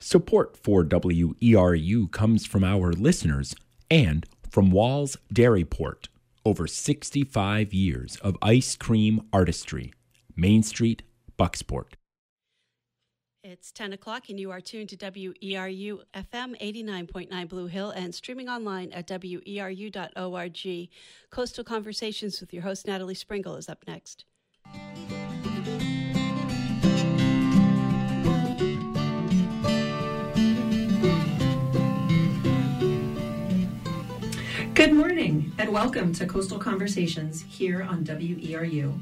Support for WERU comes from our listeners and from Wahl's Dairy Port. Over 65 years of ice cream artistry. Main Street, Bucksport. It's 10 o'clock, and you are tuned to WERU FM 89.9 Blue Hill and streaming online at weru.org. Coastal Conversations with your host, Natalie Springuel, is up next. Morning, and welcome to Coastal Conversations here on WERU.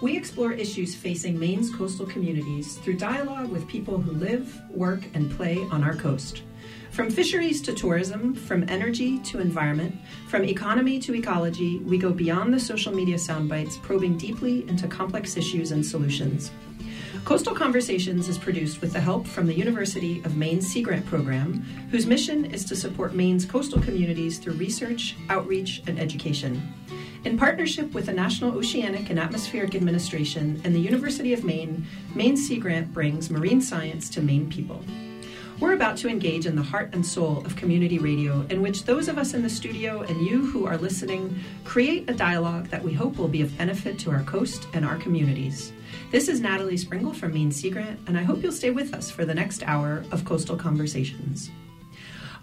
We explore issues facing Maine's coastal communities through dialogue with people who live, work, and play on our coast. From fisheries to tourism, from energy to environment, from economy to ecology, we go beyond the social media soundbites, probing deeply into complex issues and solutions. Coastal Conversations is produced with the help from the University of Maine Sea Grant Program, whose mission is to support Maine's coastal communities through research, outreach, and education. In partnership with the National Oceanic and Atmospheric Administration and the University of Maine, Maine Sea Grant brings marine science to Maine people. We're about to engage in the heart and soul of community radio, in which those of us in the studio and you who are listening create a dialogue that we hope will be of benefit to our coast and our communities. This is Natalie Springuel from Maine Sea Grant, and I hope you'll stay with us for the next hour of Coastal Conversations.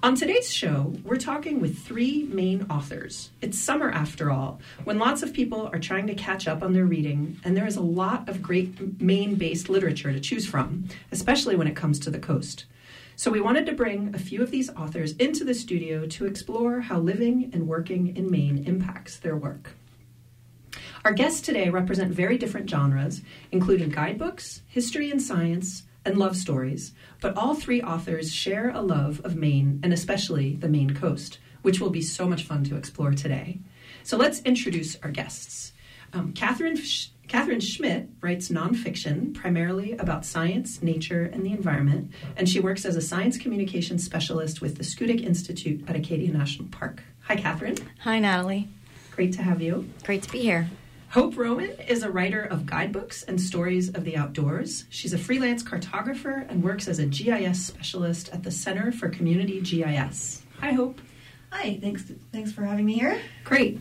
On today's show, we're talking with three Maine authors. It's summer after all, when lots of people are trying to catch up on their reading, and there is a lot of great Maine based literature to choose from, especially when it comes to the coast. So we wanted to bring a few of these authors into the studio to explore how living and working in Maine impacts their work. Our guests today represent very different genres, including guidebooks, history and science, and love stories, but all three authors share a love of Maine and especially the Maine coast, which will be so much fun to explore today. So let's introduce our guests. Um, Catherine Catherine Schmitt writes nonfiction primarily about science, nature, and the environment, and she works as a science communication specialist with the Schoodic Institute at Acadia National Park. Hi, Catherine. Hi, Natalie. Great to have you. Great to be here. Hope Rowan is a writer of guidebooks and stories of the outdoors. She's a freelance cartographer and works as a GIS specialist at the Center for Community GIS. Hi, Hope. Hi, thanks, thanks for having me here. Great.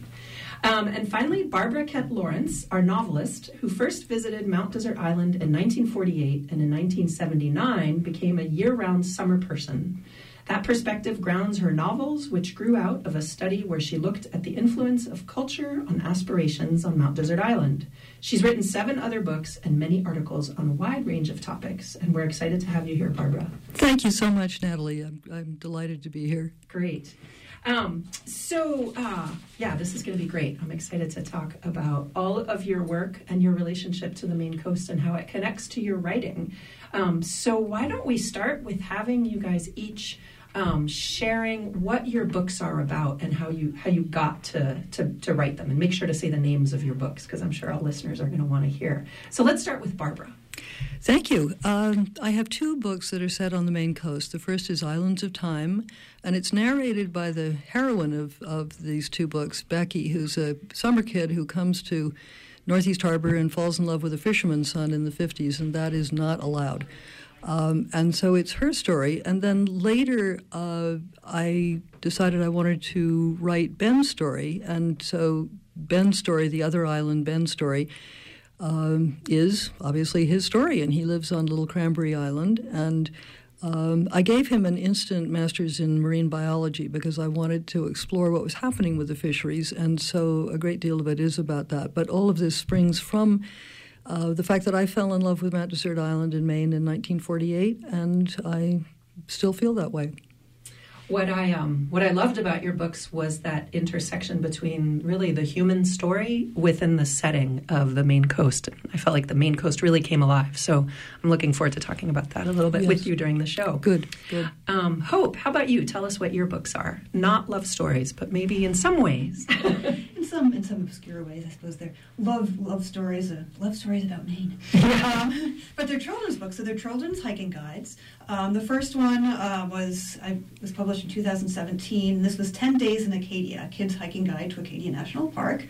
Um, and finally, Barbara Kent Lawrence, our novelist, who first visited Mount Desert Island in 1948 and in 1979 became a year round summer person. That perspective grounds her novels, which grew out of a study where she looked at the influence of culture on aspirations on Mount Desert Island. She's written seven other books and many articles on a wide range of topics, and we're excited to have you here, Barbara. Thank you so much, Natalie. I'm, I'm delighted to be here. Great. Um, so, uh, yeah, this is going to be great. I'm excited to talk about all of your work and your relationship to the Maine coast and how it connects to your writing. Um, so, why don't we start with having you guys each um, sharing what your books are about and how you how you got to to, to write them, and make sure to say the names of your books because I'm sure all listeners are going to want to hear. So, let's start with Barbara. Thank you. Um, I have two books that are set on the Maine coast. The first is Islands of Time, and it's narrated by the heroine of, of these two books, Becky, who's a summer kid who comes to Northeast Harbor and falls in love with a fisherman's son in the 50s, and that is not allowed. Um, and so it's her story. And then later, uh, I decided I wanted to write Ben's story. And so Ben's story, the other island, Ben's story, um, is obviously his story, and he lives on Little Cranberry Island. And um, I gave him an instant master's in marine biology because I wanted to explore what was happening with the fisheries, and so a great deal of it is about that. But all of this springs from uh, the fact that I fell in love with Mount Desert Island in Maine in 1948, and I still feel that way. What I um, what I loved about your books was that intersection between really the human story within the setting of the Maine coast. I felt like the Maine coast really came alive. So I'm looking forward to talking about that a little bit yes. with you during the show. Good, good. Um, Hope, how about you? Tell us what your books are. Not love stories, but maybe in some ways. in some in some obscure ways, I suppose they're love love stories, uh, love stories about Maine. um, but they're children's books, so they're children's hiking guides. Um, the first one uh, was I was published in 2017. This was 10 Days in Acadia, a Kids Hiking Guide to Acadia National Park.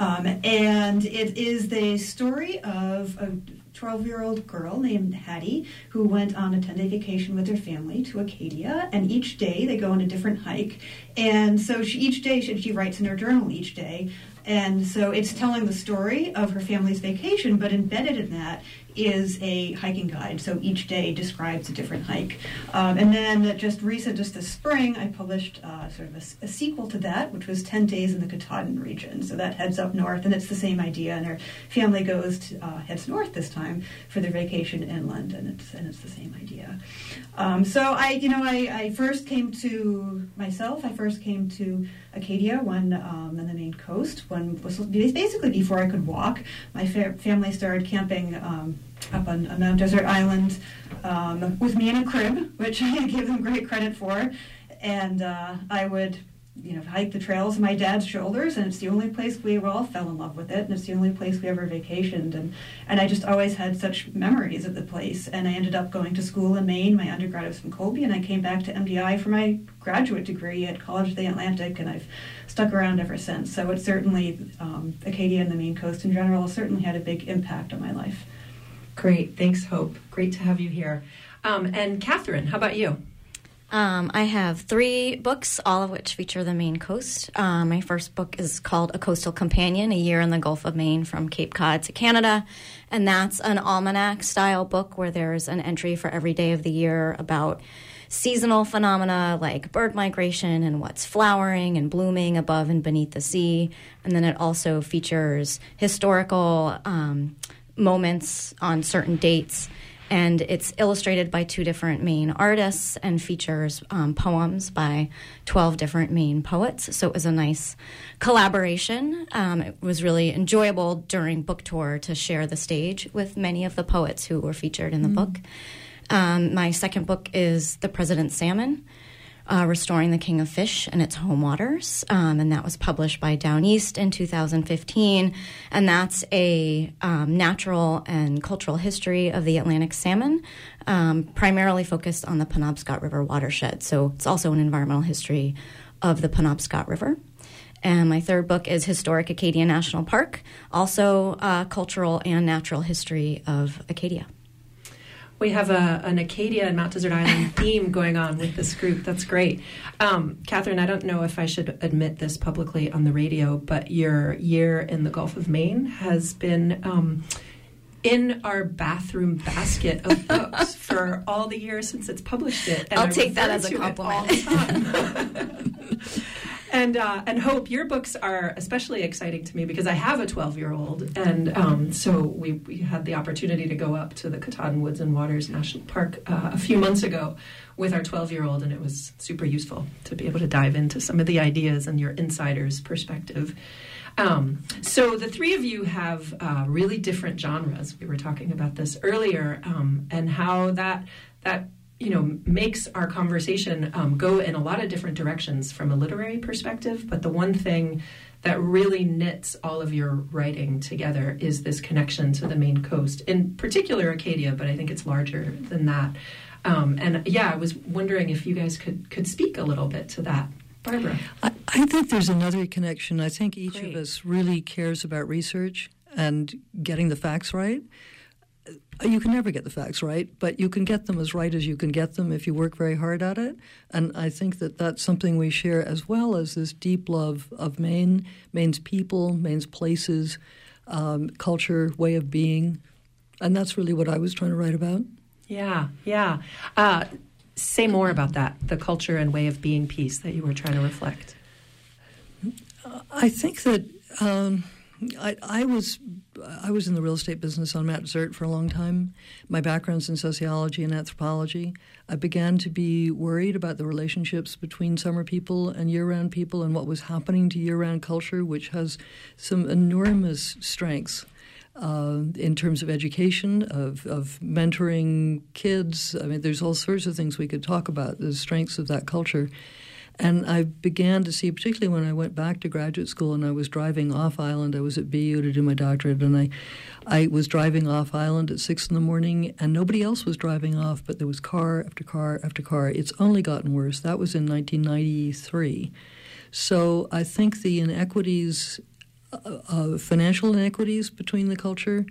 Um, and it is the story of a 12 year old girl named Hattie who went on a 10 day vacation with her family to Acadia. And each day they go on a different hike. And so she, each day she, she writes in her journal each day. And so it's telling the story of her family's vacation, but embedded in that is a hiking guide. So each day describes a different hike. Um, and then just recent, just this spring, I published uh, sort of a, a, sequel to that, which was 10 Days in the Katahdin region. So that heads up north, and it's the same idea. And her family goes to, uh, heads north this time for their vacation inland, and it's, and it's the same idea. Um, so I, you know, I, I first came to myself, I first came to Acadia when um, on the Maine coast when was basically before I could walk. My fa- family started camping um, up on, on, Mount Desert Island um, with me in a crib, which I give them great credit for. And uh, I would you know, hike the trails on my dad's shoulders, and it's the only place we all fell in love with it, and it's the only place we ever vacationed, and and I just always had such memories of the place. And I ended up going to school in Maine. My undergrad was from Colby, and I came back to MDI for my graduate degree at College of the Atlantic, and I've stuck around ever since. So it certainly um, Acadia and the Maine coast in general certainly had a big impact on my life. Great, thanks, Hope. Great to have you here. Um, and Catherine, how about you? Um, I have three books, all of which feature the Maine coast. Um, my first book is called A Coastal Companion A Year in the Gulf of Maine from Cape Cod to Canada. And that's an almanac style book where there's an entry for every day of the year about seasonal phenomena like bird migration and what's flowering and blooming above and beneath the sea. And then it also features historical um, moments on certain dates and it's illustrated by two different Maine artists and features um, poems by 12 different Maine poets. So it was a nice collaboration. Um, it was really enjoyable during book tour to share the stage with many of the poets who were featured in the mm. book. Um, my second book is The President's Salmon uh, Restoring the King of Fish and its Home Waters. Um, and that was published by Down East in 2015. And that's a um, natural and cultural history of the Atlantic salmon, um, primarily focused on the Penobscot River watershed. So it's also an environmental history of the Penobscot River. And my third book is Historic Acadia National Park, also uh, cultural and natural history of Acadia we have a, an Acadia and Mount Desert Island theme going on with this group. That's great. Um, Catherine, I don't know if I should admit this publicly on the radio, but your year in the Gulf of Maine has been. Um, in our bathroom basket of books for all the years since it's published it. I'll I take that as a compliment. and uh, and hope your books are especially exciting to me because I have a 12 year old, and um, so we, we had the opportunity to go up to the Katahdin Woods and Waters National Park uh, a few months ago with our 12 year old, and it was super useful to be able to dive into some of the ideas and your insider's perspective. Um, so the three of you have uh, really different genres. We were talking about this earlier, um, and how that that you know makes our conversation um, go in a lot of different directions from a literary perspective but the one thing that really knits all of your writing together is this connection to the Maine coast in particular acadia but i think it's larger than that. Um, and yeah i was wondering if you guys could could speak a little bit to that. Barbara. I, I think there's another connection. I think each Great. of us really cares about research and getting the facts right you can never get the facts right, but you can get them as right as you can get them if you work very hard at it. And I think that that's something we share as well as this deep love of Maine, Maine's people, Maine's places, um, culture, way of being. And that's really what I was trying to write about. Yeah, yeah. Uh, say more about that the culture and way of being piece that you were trying to reflect. I think that. Um, I, was I was in the real estate business on Mount Desert for a long time. My background's in sociology and anthropology. I began to be worried about the relationships between summer people and year-round people and what was happening to year-round culture, which has some enormous strengths. Uh, in terms of education, of, of mentoring kids. I mean, there's all sorts of things we could talk about, the strengths of that culture. And I began to see, particularly when I went back to graduate school and I was driving off island, I was at BU to do my doctorate, and I, I was driving off island at six in the morning, and nobody else was driving off, but there was car after car after car. It's only gotten worse. That was in 1993. So I think the inequities, uh, uh, financial inequities between the culture,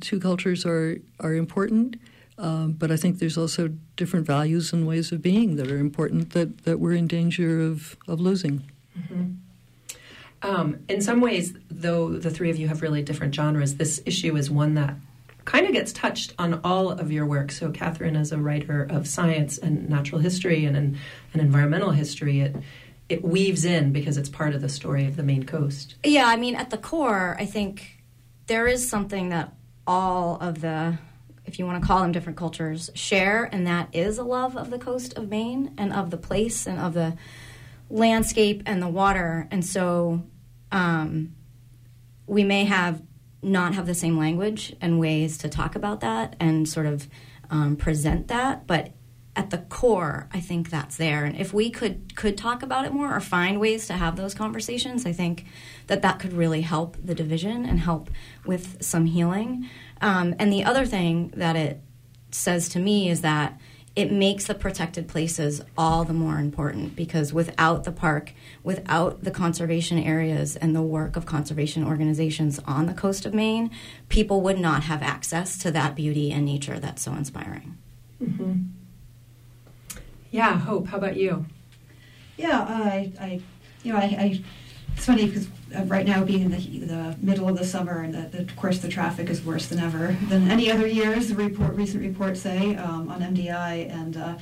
two cultures are are important. Um, but I think there's also different values and ways of being that are important that, that we're in danger of, of losing. Mm-hmm. Um, in some ways, though the three of you have really different genres, this issue is one that kind of gets touched on all of your work. So, Catherine, as a writer of science and natural history and, and, and environmental history, it it weaves in because it's part of the story of the Maine coast. Yeah, I mean, at the core, I think there is something that all of the, if you want to call them different cultures, share, and that is a love of the coast of Maine and of the place and of the landscape and the water. And so um, we may have not have the same language and ways to talk about that and sort of um, present that, but at the core, I think that's there. And if we could could talk about it more or find ways to have those conversations, I think that that could really help the division and help with some healing. Um, and the other thing that it says to me is that it makes the protected places all the more important because without the park, without the conservation areas and the work of conservation organizations on the coast of Maine, people would not have access to that beauty and nature that's so inspiring. Mm-hmm. Yeah, Hope, how about you? Yeah, I, I you know, I, I it's funny because uh, right now being in the, the middle of the summer and the, the, of course the traffic is worse than ever than any other years the report recent reports say um, on mdi and uh,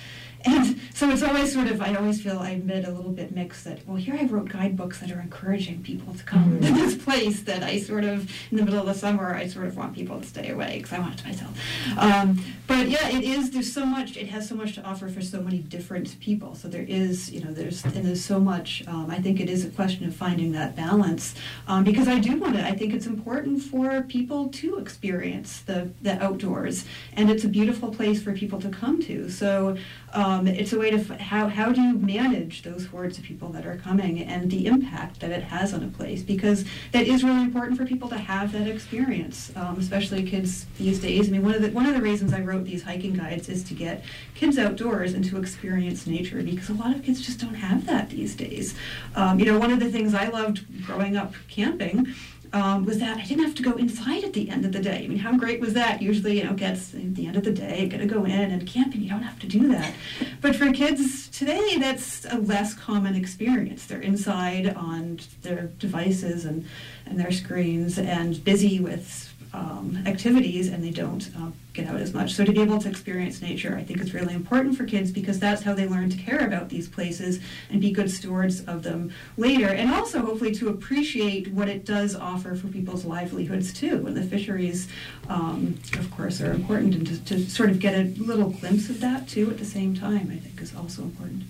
and so it's always sort of, I always feel I admit a little bit mixed that, well, here I wrote guidebooks that are encouraging people to come mm-hmm. to this place that I sort of, in the middle of the summer, I sort of want people to stay away because I want it to myself. Um, but yeah, it is, there's so much, it has so much to offer for so many different people. So there is, you know, there's, and there's so much, um, I think it is a question of finding that balance um, because I do want to, I think it's important for people to experience the, the outdoors and it's a beautiful place for people to come to. So um, it's a way to how how do you manage those hordes of people that are coming and the impact that it has on a place because that is really important for people to have that experience, um, especially kids these days. I mean, one of the one of the reasons I wrote these hiking guides is to get kids outdoors and to experience nature because a lot of kids just don't have that these days. Um, you know, one of the things I loved growing up camping um, was that I didn't have to go inside at the end of the day. I mean, how great was that? Usually, you know, gets at the end of the day, got to go in and camping. You don't have to do that. But for kids today, that's a less common experience. They're inside on their devices and and their screens and busy with um, activities and they don't uh, get out as much. So to be able to experience nature, I think is really important for kids because that's how they learn to care about these places and be good stewards of them later. And also hopefully to appreciate what it does offer for people's livelihoods too. And the fisheries, um, of course, are important and to, to sort of get a little glimpse of that too at the same time, I think is also important.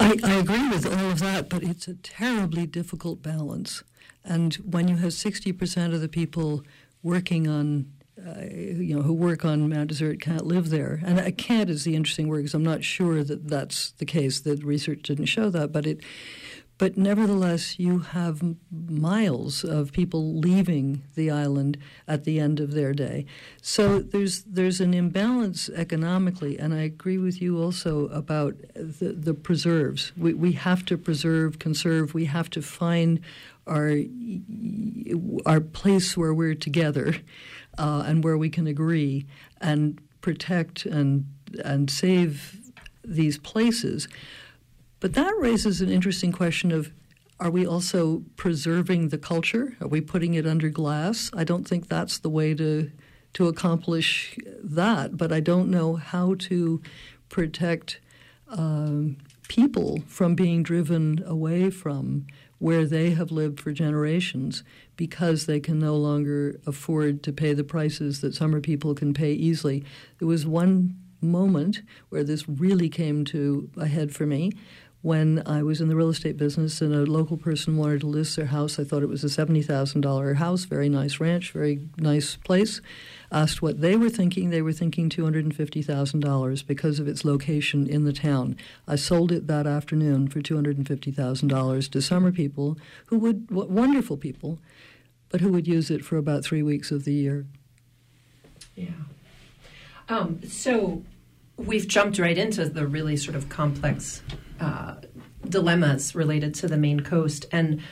I, I agree with all of that, but it's a terribly difficult balance and when you have 60% of the people working on, uh, you know, who work on Mount Desert can't live there. And uh, can't is the interesting word because I'm not sure that that's the case. The research didn't show that, but it. But nevertheless, you have miles of people leaving the island at the end of their day. So there's there's an imbalance economically, and I agree with you also about the, the preserves. We, we have to preserve, conserve. We have to find our our place where we're together uh, and where we can agree and protect and and save these places. But that raises an interesting question of are we also preserving the culture? Are we putting it under glass? I don't think that's the way to to accomplish that, but I don't know how to protect um, people from being driven away from where they have lived for generations because they can no longer afford to pay the prices that summer people can pay easily. There was one moment where this really came to a head for me when I was in the real estate business and a local person wanted to list their house. I thought it was a $70,000 house, very nice ranch, very nice place asked what they were thinking, they were thinking $250,000 because of its location in the town. I sold it that afternoon for $250,000 to summer people who would, wonderful people, but who would use it for about three weeks of the year. Yeah. Um, so we've jumped right into the really sort of complex uh, dilemmas related to the Maine coast. And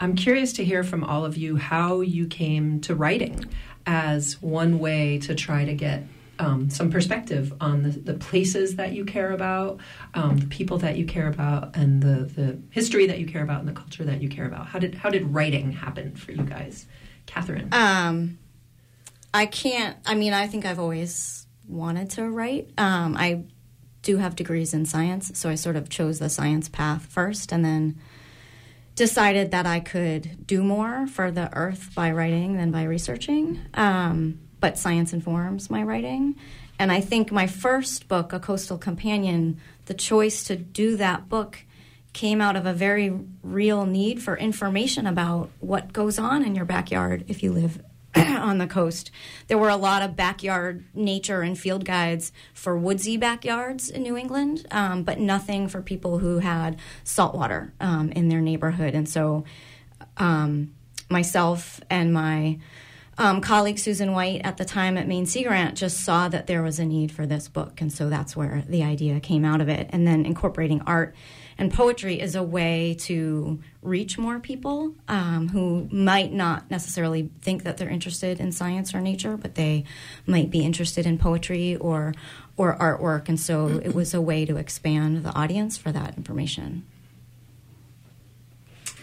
I'm curious to hear from all of you how you came to writing as one way to try to get um, some perspective on the, the, places that you care about, um, the people that you care about, and the, the history that you care about, and the culture that you care about. How did how did writing happen for you guys, Catherine? Um, I can't. I mean, I think I've always wanted to write. Um, I do have degrees in science, so I sort of chose the science path first, and then decided that I could do more for the earth by writing than by researching. Um, but science informs my writing. And I think my first book, A Coastal Companion, the choice to do that book came out of a very real need for information about what goes on in your backyard if you live on the coast. There were a lot of backyard nature and field guides for woodsy backyards in New England, um, but nothing for people who had saltwater um, in their neighborhood. And so, um, myself and my um, colleague Susan White at the time at Maine Sea Grant just saw that there was a need for this book, and so that's where the idea came out of it. And then incorporating art and poetry is a way to reach more people um, who might not necessarily think that they're interested in science or nature, but they might be interested in poetry or or artwork. And so it was a way to expand the audience for that information.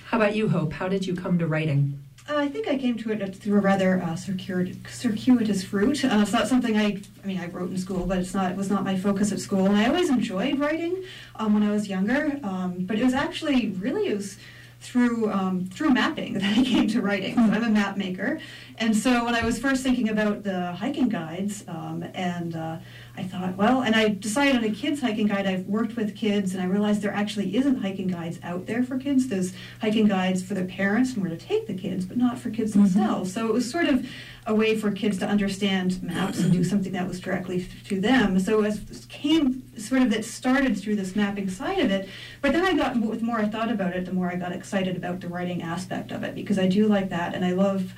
How about you, Hope? How did you come to writing? Uh, I think I came to it through a rather uh, circuitous, route. Uh, it's not something I, I mean, I wrote in school, but it's not, it was not my focus at school. And I always enjoyed writing um, when I was younger, um, but it was actually really it was through um, through mapping that I came to writing. So I'm a map maker, and so when I was first thinking about the hiking guides um, and uh, I thought, well, and I decided on a kids hiking guide. I've worked with kids, and I realized there actually isn't hiking guides out there for kids. There's hiking guides for their parents and where to take the kids, but not for kids mm-hmm. themselves. So it was sort of a way for kids to understand maps and do something that was directly to them. So it came sort of that started through this mapping side of it. But then I got, with more I thought about it, the more I got excited about the writing aspect of it because I do like that, and I love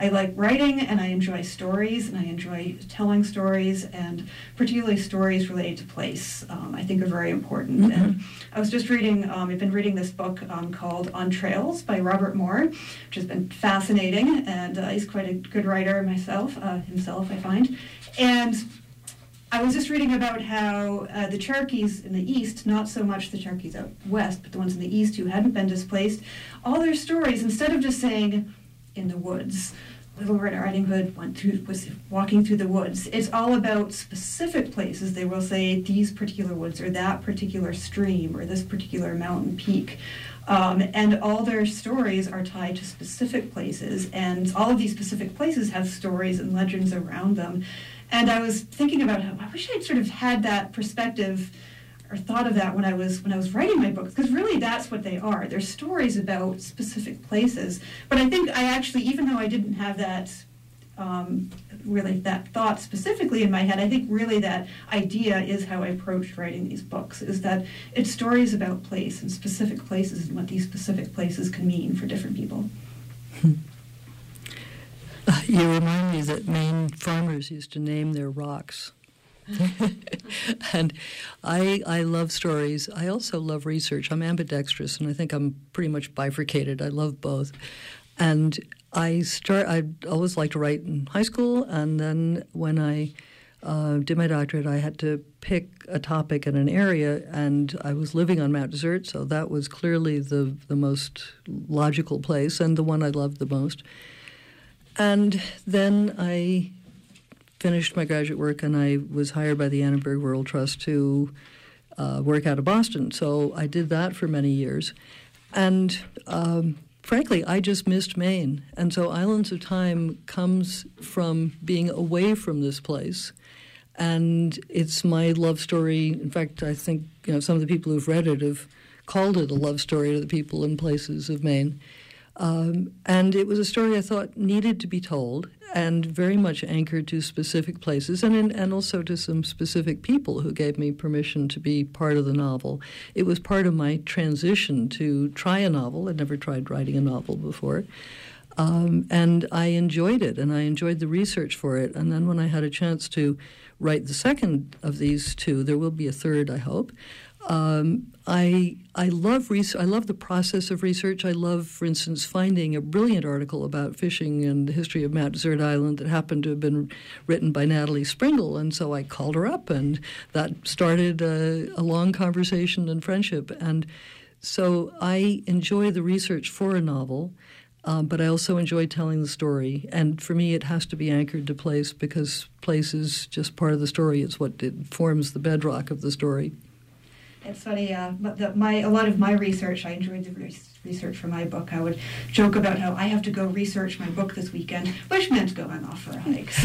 I like writing and I enjoy stories and I enjoy telling stories and particularly stories related to place. Um, I think are very important. Mm-hmm. And I was just reading. Um, I've been reading this book um, called On Trails by Robert Moor, which has been fascinating. And uh, he's quite a good writer myself, uh, himself, I find. And I was just reading about how uh, the Cherokees in the east, not so much the Cherokees out west, but the ones in the east who hadn't been displaced, all their stories, instead of just saying in the woods, Little Red Riding Hood went through, was walking through the woods. It's all about specific places. They will say these particular woods, or that particular stream, or this particular mountain peak. Um, and all their stories are tied to specific places, and all of these specific places have stories and legends around them. And I was thinking about how I wish I'd sort of had that perspective or thought of that when I was when I was writing my books because really that's what they are. They're stories about specific places. But I think I actually, even though I didn't have that um, really that thought specifically in my head, I think really that idea is how I approached writing these books. Is that it's stories about place and specific places and what these specific places can mean for different people. You remind me that Maine farmers used to name their rocks and I I love stories. I also love research. I'm ambidextrous, and I think I'm pretty much bifurcated. I love both. And I start. I always liked to write in high school, and then when I uh, did my doctorate, I had to pick a topic in an area, and I was living on Mount Desert, so that was clearly the the most logical place and the one I loved the most. And then I finished my graduate work and I was hired by the Annenberg World Trust to uh, work out of Boston. So I did that for many years. And um, frankly, I just missed Maine. And so Islands of Time comes from being away from this place. And it's my love story. In fact, I think you know some of the people who've read it have called it a love story to the people and places of Maine. Um, and it was a story I thought needed to be told and very much anchored to specific places and, in, and also to some specific people who gave me permission to be part of the novel. It was part of my transition to try a novel. I'd never tried writing a novel before. Um, and I enjoyed it, and I enjoyed the research for it. And then when I had a chance to write the second of these two. There will be a third, I hope. Um, I I love. I love the process of research. I love, for instance, finding a brilliant article about fishing and the history of Mount Desert Island that happened to have been written by Natalie Springuel, and so I called her up, and that started a, a long conversation and friendship. And so I enjoy the research for a novel. Um, but I also enjoy telling the story. And for me, it has to be anchored to place because place is just part of the story. It's what it forms the bedrock of the story. It's funny, uh, the, my a lot of my research. I enjoyed the research for my book. I would joke about how I have to go research my book this weekend, which meant going off for a hike.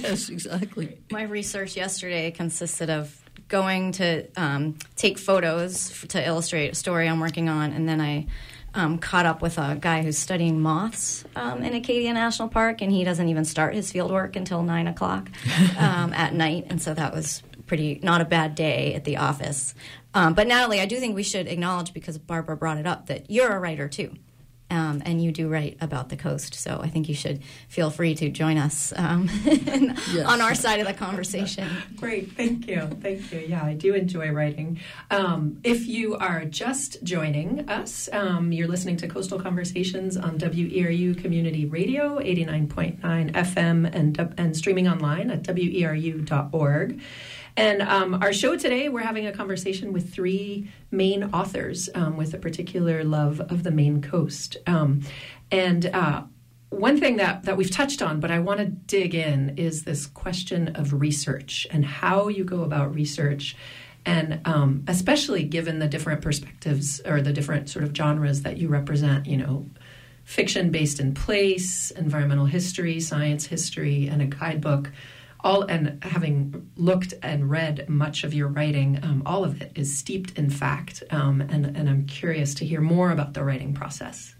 yes, exactly. My research yesterday consisted of going to um, take photos to illustrate a story I'm working on, and then I um, caught up with a guy who's studying moths um, in Acadia National Park, and he doesn't even start his field work until nine o'clock um, at night, and so that was pretty not a bad day at the office. Um, but Natalie, I do think we should acknowledge because Barbara brought it up that you're a writer too. Um, and you do write about the coast, so I think you should feel free to join us um, yes. on our side of the conversation. Great, thank you, thank you. Yeah, I do enjoy writing. Um, if you are just joining us, um, you're listening to Coastal Conversations on WERU Community Radio, 89.9 FM, and and streaming online at weru.org. And um, our show today, we're having a conversation with three Maine authors um, with a particular love of the Maine coast. Um, and uh, one thing that, that we've touched on, but I want to dig in, is this question of research and how you go about research. And um, especially given the different perspectives or the different sort of genres that you represent, you know, fiction based in place, environmental history, science history, and a guidebook all and having looked and read much of your writing, um, all of it is steeped in fact, um, and and I'm curious to hear more about the writing process.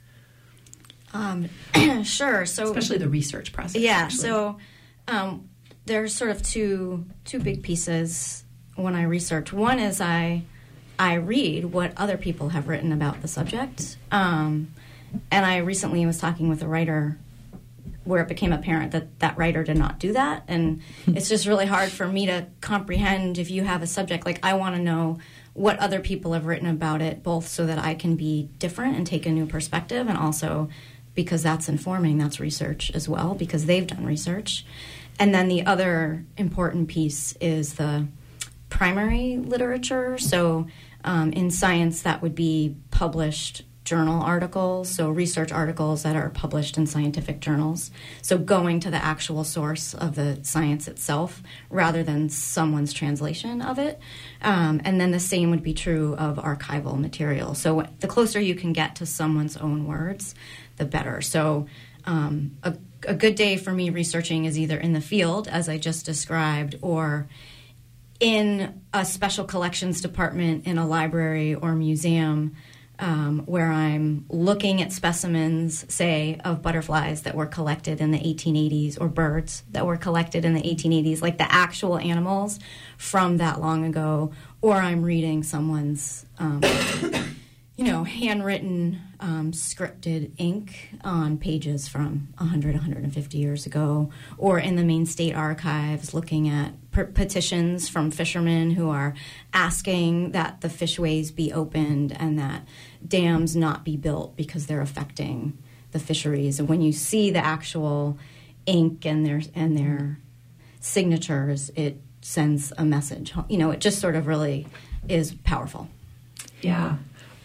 Um, sure. So especially the research process. Yeah. Actually. So um, there's sort of two two big pieces when I research. One is I I read what other people have written about the subject. Um, and I recently was talking with a writer where it became apparent that that writer did not do that. And it's just really hard for me to comprehend if you have a subject like i want to know what other people have written about it both so that i can be different and take a new perspective and also because that's informing that's research as well because they've done research. And then the other important piece is the primary literature. So um, in science that would be published journal articles, so research articles that are published in scientific journals. So going to the actual source of the science itself rather than someone's translation of it. Um, and then the same would be true of archival material. So the closer you can get to someone's own words, the better. So um, a, a good day for me researching is either in the field, as I just described, or in a special collections department in a library or museum um, where I'm looking at specimens, say, of butterflies that were collected in the 1880s or birds that were collected in the 1880s, like the actual animals from that long ago, or I'm reading someone's, um, you know, handwritten, um, scripted ink on pages from 100, 150 years ago, or in the Maine State Archives looking at petitions from fishermen who are asking that the fishways be opened and that dams not be built because they're affecting the fisheries. And when you see the actual ink and their and their signatures, it sends a message. You know, it just sort of really is powerful. Yeah.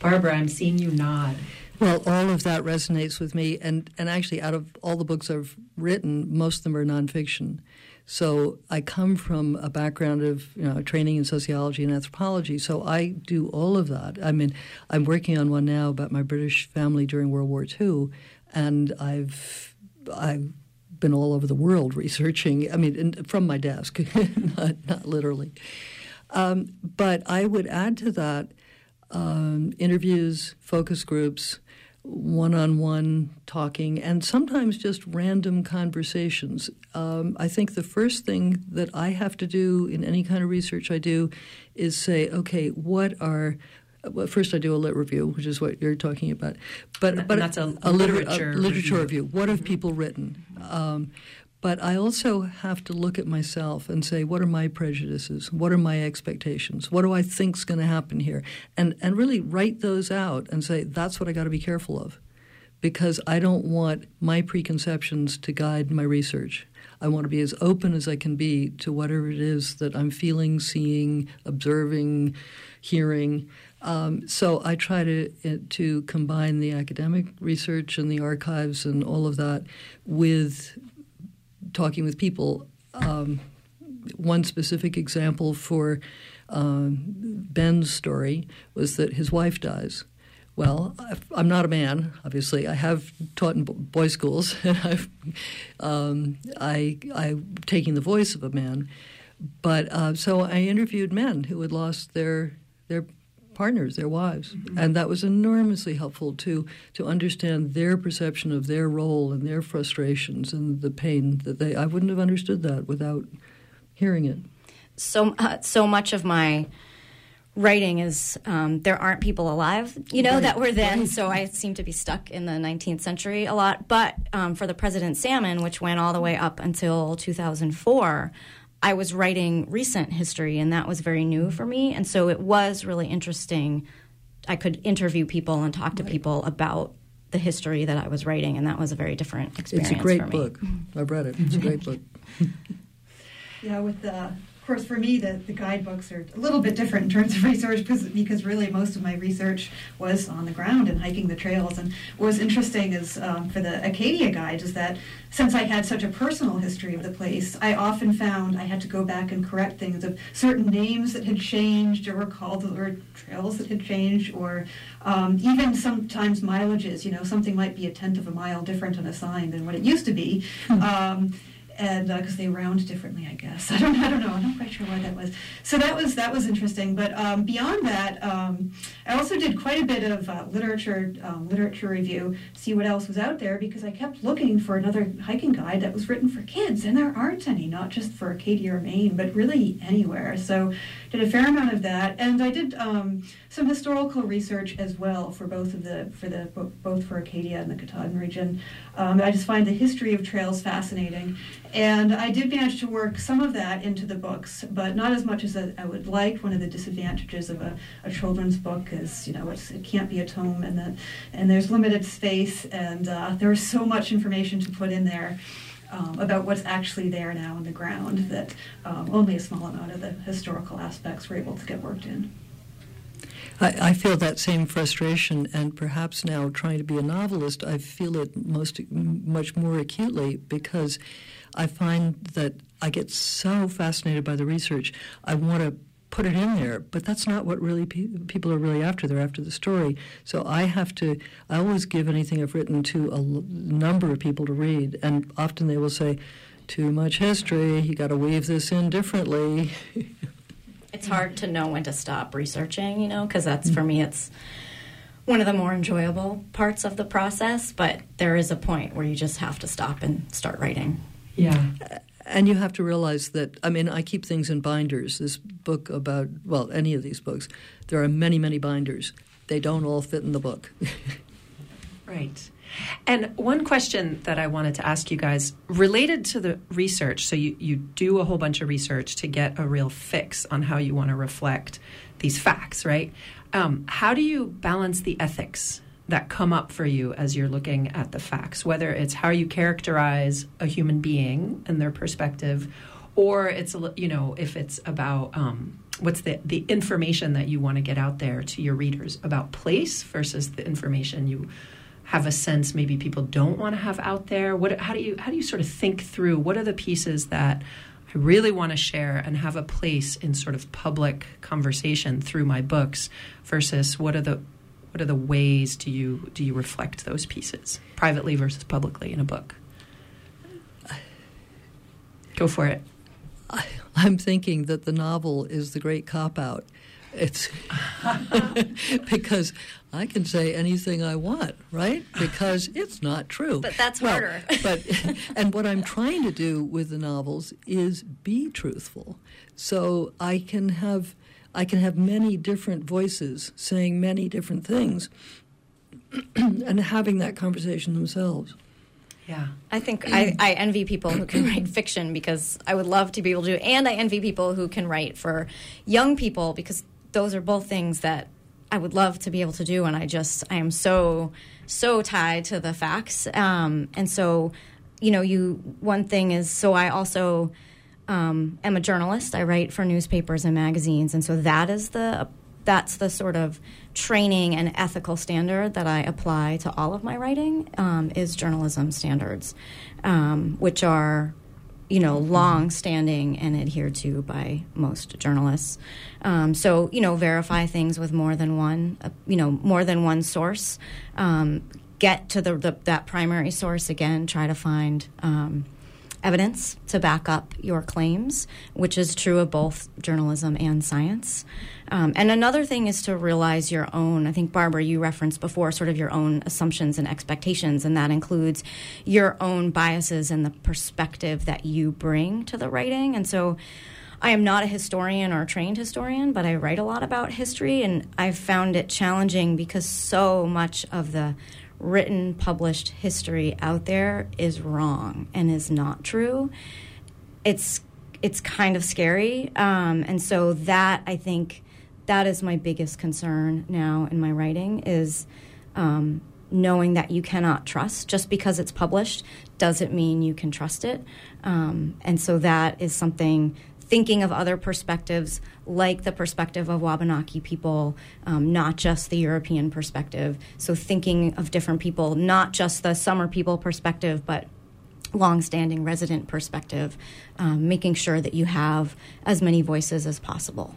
Barbara, I'm seeing you nod. Well, all of that resonates with me, and, and actually, out of all the books I've written, most of them are nonfiction. So I come from a background of you know training in sociology and anthropology. So I do all of that. I mean, I'm working on one now about my British family during World War II, and I've I've been all over the world researching. I mean, from my desk, not, not literally. Um, but I would add to that um, interviews, focus groups, one on one talking, and sometimes just random conversations. Um, I think the first thing that I have to do in any kind of research I do is say, okay, what are well, first I do a lit review, which is what you're talking about, but and but that's a, a literature a literature review. review. What have mm-hmm. people written? Um, But I also have to look at myself and say, what are my prejudices? What are my expectations? What do I think's going to happen here? And and really write those out and say, that's what I got to be careful of, because I don't want my preconceptions to guide my research. I want to be as open as I can be to whatever it is that I'm feeling, seeing, observing, hearing. Um, so I try to uh, to combine the academic research and the archives and all of that with talking with people. Um, one specific example for um, Ben's story was that his wife dies. Well, I'm not a man, obviously. I have taught in boys' schools, and I've, um, I, I'm taking the voice of a man. But uh, so I interviewed men who had lost their their partners, their wives, mm-hmm. and that was enormously helpful to to understand their perception of their role and their frustrations and the pain that they. I wouldn't have understood that without hearing it. So uh, so much of my writing is um, there aren't people alive, you know, right. that were then. So I seem to be stuck in the 19th century a lot. But um, for the President Salmon, which went all the way up until 2004. I was writing recent history, and that was very new for me. And so it was really interesting. I could interview people and talk to people about the history that I was writing, and that was a very different experience. It's a great book. I've read it. It's a great book. yeah, with the of course, for me, the, the guidebooks are a little bit different in terms of research because, because really most of my research was on the ground and hiking the trails. And what was interesting is um, for the Acadia guides is that since I had such a personal history of the place, I often found I had to go back and correct things of certain names that had changed or were called or trails that had changed or um, even sometimes mileages. You know, something might be a tenth of a mile different on a sign than what it used to be. Hmm. Um, and because uh, they round differently, I guess. I don't, I don't know. I'm not quite sure why that was. So that was that was interesting. But um, beyond that, um, I also did quite a bit of uh, literature um, literature review, see what else was out there, because I kept looking for another hiking guide that was written for kids, and there aren't any, not just for Acadia or Maine, but really anywhere. So did a fair amount of that, and I did um, some historical research as well for both of the for the both for Acadia and the Katahdin region. Um, I just find the history of trails fascinating and I did manage to work some of that into the books, but not as much as I would like. One of the disadvantages of a, a children's book is, you know, it can't be a tome, and the, and there's limited space, and uh, there is so much information to put in there. Um, about what's actually there now on the ground that um, only a small amount of the historical aspects were able to get worked in. I, I, feel that same frustration, and perhaps now trying to be a novelist, I feel it most much more acutely because I find that I get so fascinated by the research. I want to put it in there, but that's not what really pe- people are really after. They're after the story. So I have to. I always give anything I've written to a l- number of people to read, and often they will say, "Too much history. You got to weave this in differently." it's hard to know when to stop researching, you know, because that's for me. It's one of the more enjoyable parts of the process, but there is a point where you just have to stop and start writing. Yeah. Uh, and you have to realize that, I mean, I keep things in binders. This book about, well, any of these books, there are many, many binders. They don't all fit in the book. right. And one question that I wanted to ask you guys related to the research. So, you, you do a whole bunch of research to get a real fix on how you want to reflect these facts, right? Um, how do you balance the ethics that come up for you as you're looking at the facts, whether it's how you characterize a human being and their perspective, or it's you know if it's about um, what's the the information that you want to get out there to your readers about place versus the information you have a sense maybe people don't want to have out there. What how do you how do you sort of think through what are the pieces that I really want to share and have a place in sort of public conversation through my books versus what are the what are the ways do you do you reflect those pieces privately versus publicly in a book? Go for it. I, I'm thinking that the novel is the great cop out. It's because I can say anything I want, right? Because it's not true. But that's well, harder. but and what I'm trying to do with the novels is be truthful, so I can have I can have many different voices saying many different things and having that conversation themselves. Yeah. I think I, I envy people who can write fiction because I would love to be able to, and I envy people who can write for young people because those are both things that I would love to be able to do. And I just, I am so, so tied to the facts. Um, and so, you know, you, one thing is, so I also um, am a journalist. I write for newspapers and magazines. And so that is the, that's the sort of training and ethical standard that I apply to all of my writing um, is journalism standards, um, which are you know long standing and adhered to by most journalists. Um, so you know verify things with more than one uh, you know more than one source. Um, get to the, the, that primary source again. Try to find um, evidence to back up your claims, which is true of both journalism and science. Um, and another thing is to realize your own, I think, Barbara, you referenced before, sort of your own assumptions and expectations, and that includes your own biases and the perspective that you bring to the writing. And so, I am not a historian or a trained historian, but I write a lot about history, and I've found it challenging because so much of the written, published history out there is wrong and is not true. It's it's kind of scary, um, and so that I think that is my biggest concern now in my writing is um, knowing that you cannot trust just because it's published doesn't mean you can trust it, um, and so that is something thinking of other perspectives like the perspective of Wabanaki people, um, not just the European perspective. So thinking of different people, not just the summer people perspective, but long-standing resident perspective, um, making sure that you have as many voices as possible.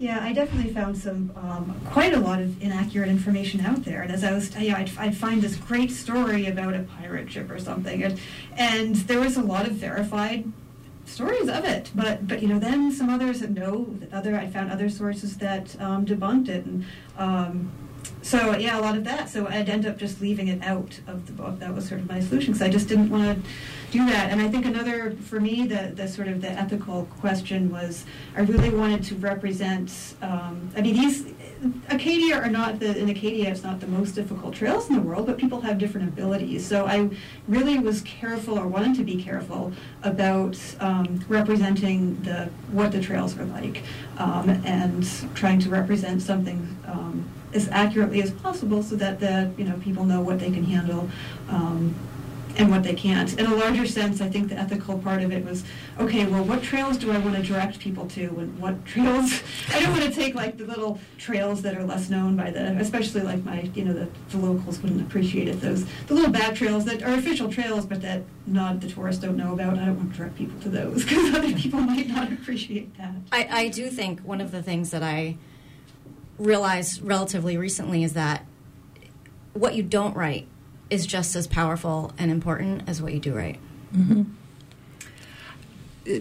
Yeah, I definitely found some um, quite a lot of inaccurate information out there. And as I was, yeah, I'd, I'd, find this great story about a pirate ship or something, and, and there was a lot of verified stories of it. But but you know, then some others that know other I found other sources that um, debunked it, and um, so yeah, a lot of that. So I'd end up just leaving it out of the book. That was sort of my solution because I just didn't want to do that. And I think another for me, the the sort of the ethical question was I really wanted to represent. Um, I mean, these Acadia are not the in Acadia it's not the most difficult trails in the world, but people have different abilities. So I really was careful or wanted to be careful about um, representing the what the trails are like um, and trying to represent something um, as accurately as possible so that the you know people know what they can handle um, and what they can't. In a larger sense, I think the ethical part of it was, okay, well, what trails do I want to direct people to, and what trails? I don't want to take like the little trails that are less known by the, especially like my, you know, the, the locals wouldn't appreciate it. Those the little back trails that are official trails, but that not the tourists don't know about. I don't want to direct people to those because other people might not appreciate that. I, I do think one of the things that I realized relatively recently is that what you don't write is just as powerful and important as what you do write. Mm-hmm.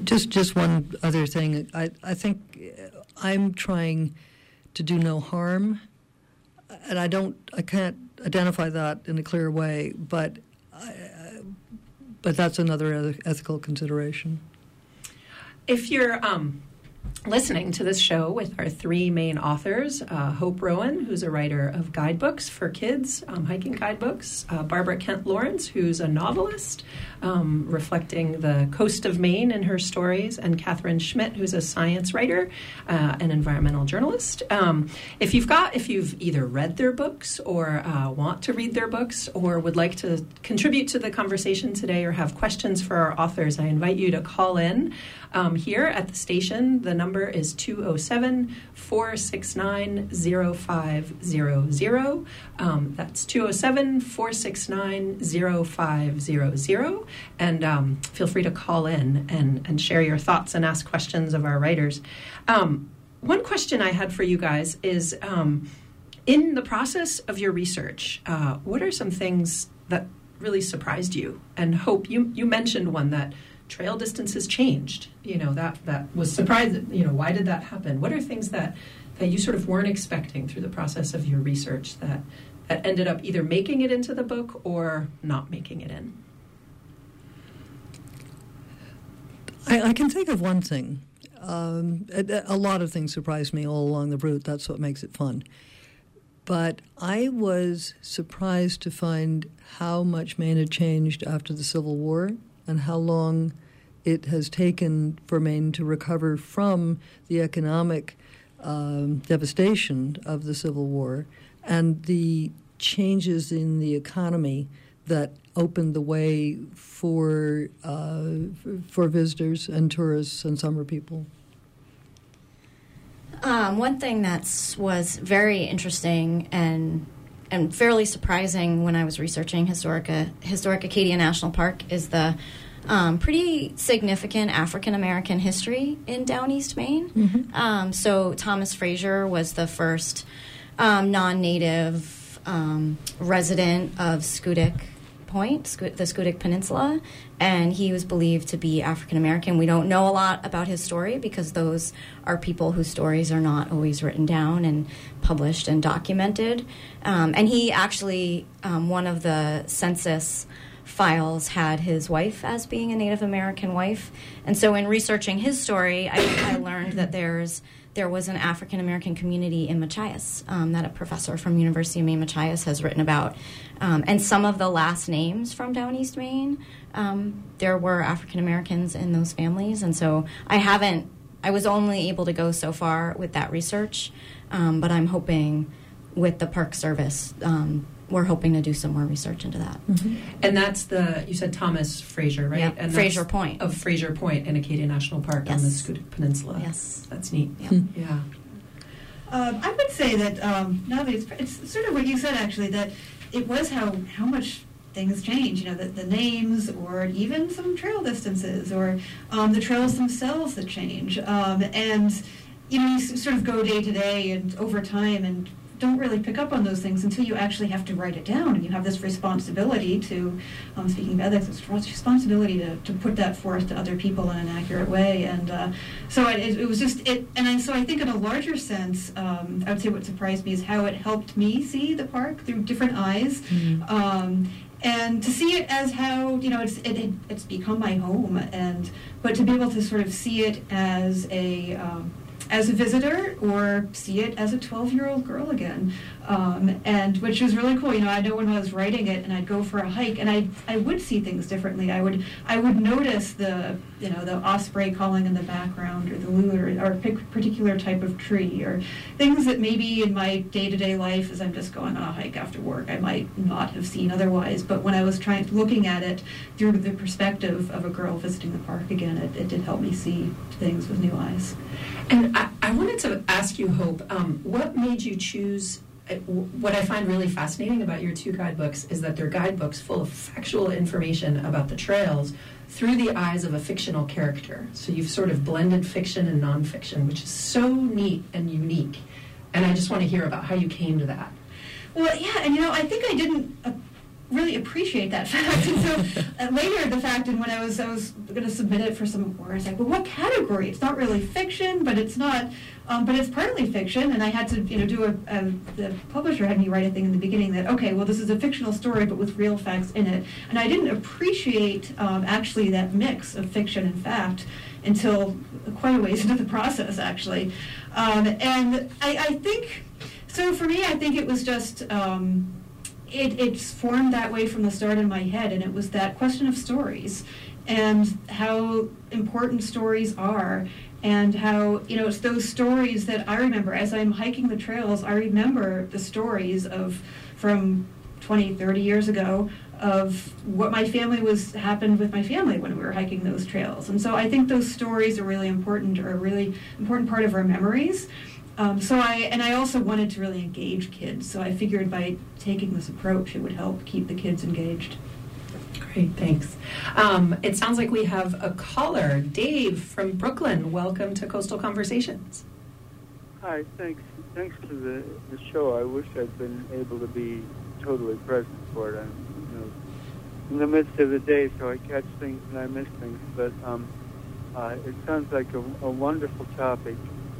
Just, just one other thing. I, I think I'm trying to do no harm, and I don't, I can't identify that in a clear way. But, I, but that's another ethical consideration. If you're um, listening to this show with our three Maine authors uh, Hope Rowan, who's a writer of guidebooks for kids, um, hiking guidebooks, uh, Barbara Kent Lawrence, who's a novelist um, reflecting the coast of Maine in her stories, and Catherine Schmitt, who's a science writer, uh, an environmental journalist. Um, if you've got, if you've either read their books or uh, want to read their books or would like to contribute to the conversation today or have questions for our authors, I invite you to call in um, here at the station. The number is 207 469 0500. Um, that's 207 469 0500. And um, feel free to call in and, and share your thoughts and ask questions of our writers. Um, one question I had for you guys is um, in the process of your research, uh, what are some things that really surprised you? And Hope, you, you mentioned one that trail distances changed. You know, that, that was surprising. You know, why did that happen? What are things that, that you sort of weren't expecting through the process of your research that, that ended up either making it into the book or not making it in? I, I can think of one thing. Um, a, a, lot of things surprised me all along the route. That's what makes it fun. But I was surprised to find how much Maine had changed after the Civil War and how long it has taken for Maine to recover from the economic um, devastation of the Civil War and the changes in the economy that opened the way for uh, for visitors and tourists and summer people. Um, one thing that was very interesting and and fairly surprising when I was researching Historica, Historic Acadia National Park is the um, pretty significant African American history in Down East Maine. Mm-hmm. Um, so Thomas Fraser was the first um, non-native um, resident of Schoodic Point, the Schoodic Peninsula, and he was believed to be African American. We don't know a lot about his story because those are people whose stories are not always written down and published and documented. Um, and he actually, um, one of the census files had his wife as being a Native American wife. And so, in researching his story, I, I learned that there's there was an African American community in Machias um, that a professor from University of Maine Machias has written about, um, and some of the last names from down East Maine, um, there were African Americans in those families, and so I haven't. I was only able to go so far with that research, um, but I'm hoping with the Park Service um, we're hoping to do some more research into that. Mm-hmm. And that's the you said Thomas Fraser, right? Yeah, and Fraser Point of Fraser Point in Acadia National Park yes. on the Schoodic Peninsula. Yes, that's neat. Yeah, mm-hmm. yeah. Um, I would say that um, now that it's, it's sort of what you said actually that it was how how much things change. You know, the, the names or even some trail distances or um, the trails themselves that change. Um, and you know, you sort of go day to day and over time and don't really pick up on those things until you actually have to write it down and you have this responsibility to um, speaking of ethics it's responsibility to, to put that forth to other people in an accurate way and uh, so it, it, was just it and I, so I think in a larger sense um, I would say what surprised me is how it helped me see the park through different eyes mm-hmm. um, and to see it as how you know it's it, it, it's become my home and but to be able to sort of see it as a um, as a visitor or see it as a 12 year old girl again. Um, and which was really cool. You know, I know when I was writing it and I'd go for a hike and I, I would see things differently. I would, I would notice the, you know, the osprey calling in the background or the loon or, or a particular type of tree or things that maybe in my day to day life as I'm just going on a hike after work, I might not have seen otherwise. But when I was trying, looking at it through the perspective of a girl visiting the park again, it, it did help me see things with new eyes. And I, I wanted to ask you, Hope, um, what made you choose? Uh, what I find really fascinating about your two guidebooks is that they're guidebooks full of factual information about the trails through the eyes of a fictional character. So you've sort of blended fiction and nonfiction, which is so neat and unique. And I just want to hear about how you came to that. Well, yeah, and you know, I think I didn't uh, appreciate that fact. And so uh, later, the fact, and when I was I was going to submit it for some awards, I was like, well, what category? It's not really fiction, but it's not, um, but it's partly fiction. And I had to, you know, do a, a, the publisher had me write a thing in the beginning that okay, well, this is a fictional story, but with real facts in it. And I didn't appreciate um, actually that mix of fiction and fact until quite a ways into the process, actually. Um, and I, I, think so. For me, I think it was just. Um, it, it's formed that way from the start in my head, and it was that question of stories and how important stories are and how you know it's those stories that i remember. As i'm hiking the trails i remember the stories of from 20 30 years ago of what my family was happened with my family when we were hiking those trails. And so i think those stories are really important or a really important part of our memories um, so I and I also wanted to really engage kids. So I figured by taking this approach, it would help keep the kids engaged. Great, thanks. Um, it sounds like we have a caller, Dave from Brooklin. Welcome to Coastal Conversations. Hi, thanks. Thanks for the, the show. I wish I'd been able to be totally present for it. I'm you know, in the midst of the day, so I catch things and I miss things. But um, uh, it sounds like a, a wonderful topic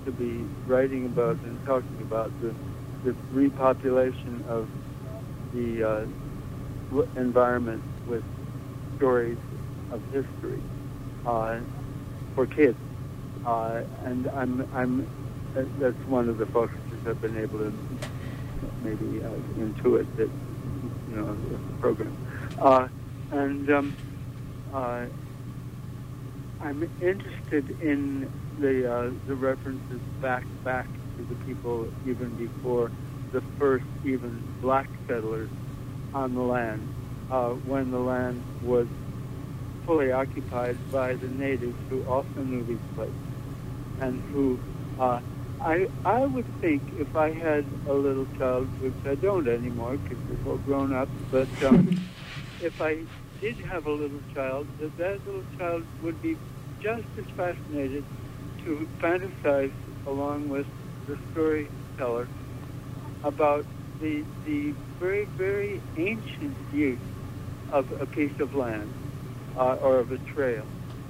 to be writing about and talking about the, the repopulation of the uh, environment with stories of history uh, for kids. Uh, and I'm, I'm, that's one of the focuses I've been able to maybe uh, intuit that you know the program. Uh, and um, uh, I'm interested in the uh, the references back back to the people even before the first even black settlers on the land uh, when the land was fully occupied by the natives who also knew these places and who uh, I I would think if I had a little child, which I don't anymore because they're all grown up, but um, if I did have a little child, that that little child would be just as fascinated to fantasize along with the storyteller about the the very very ancient use of a piece of land uh, or of a trail.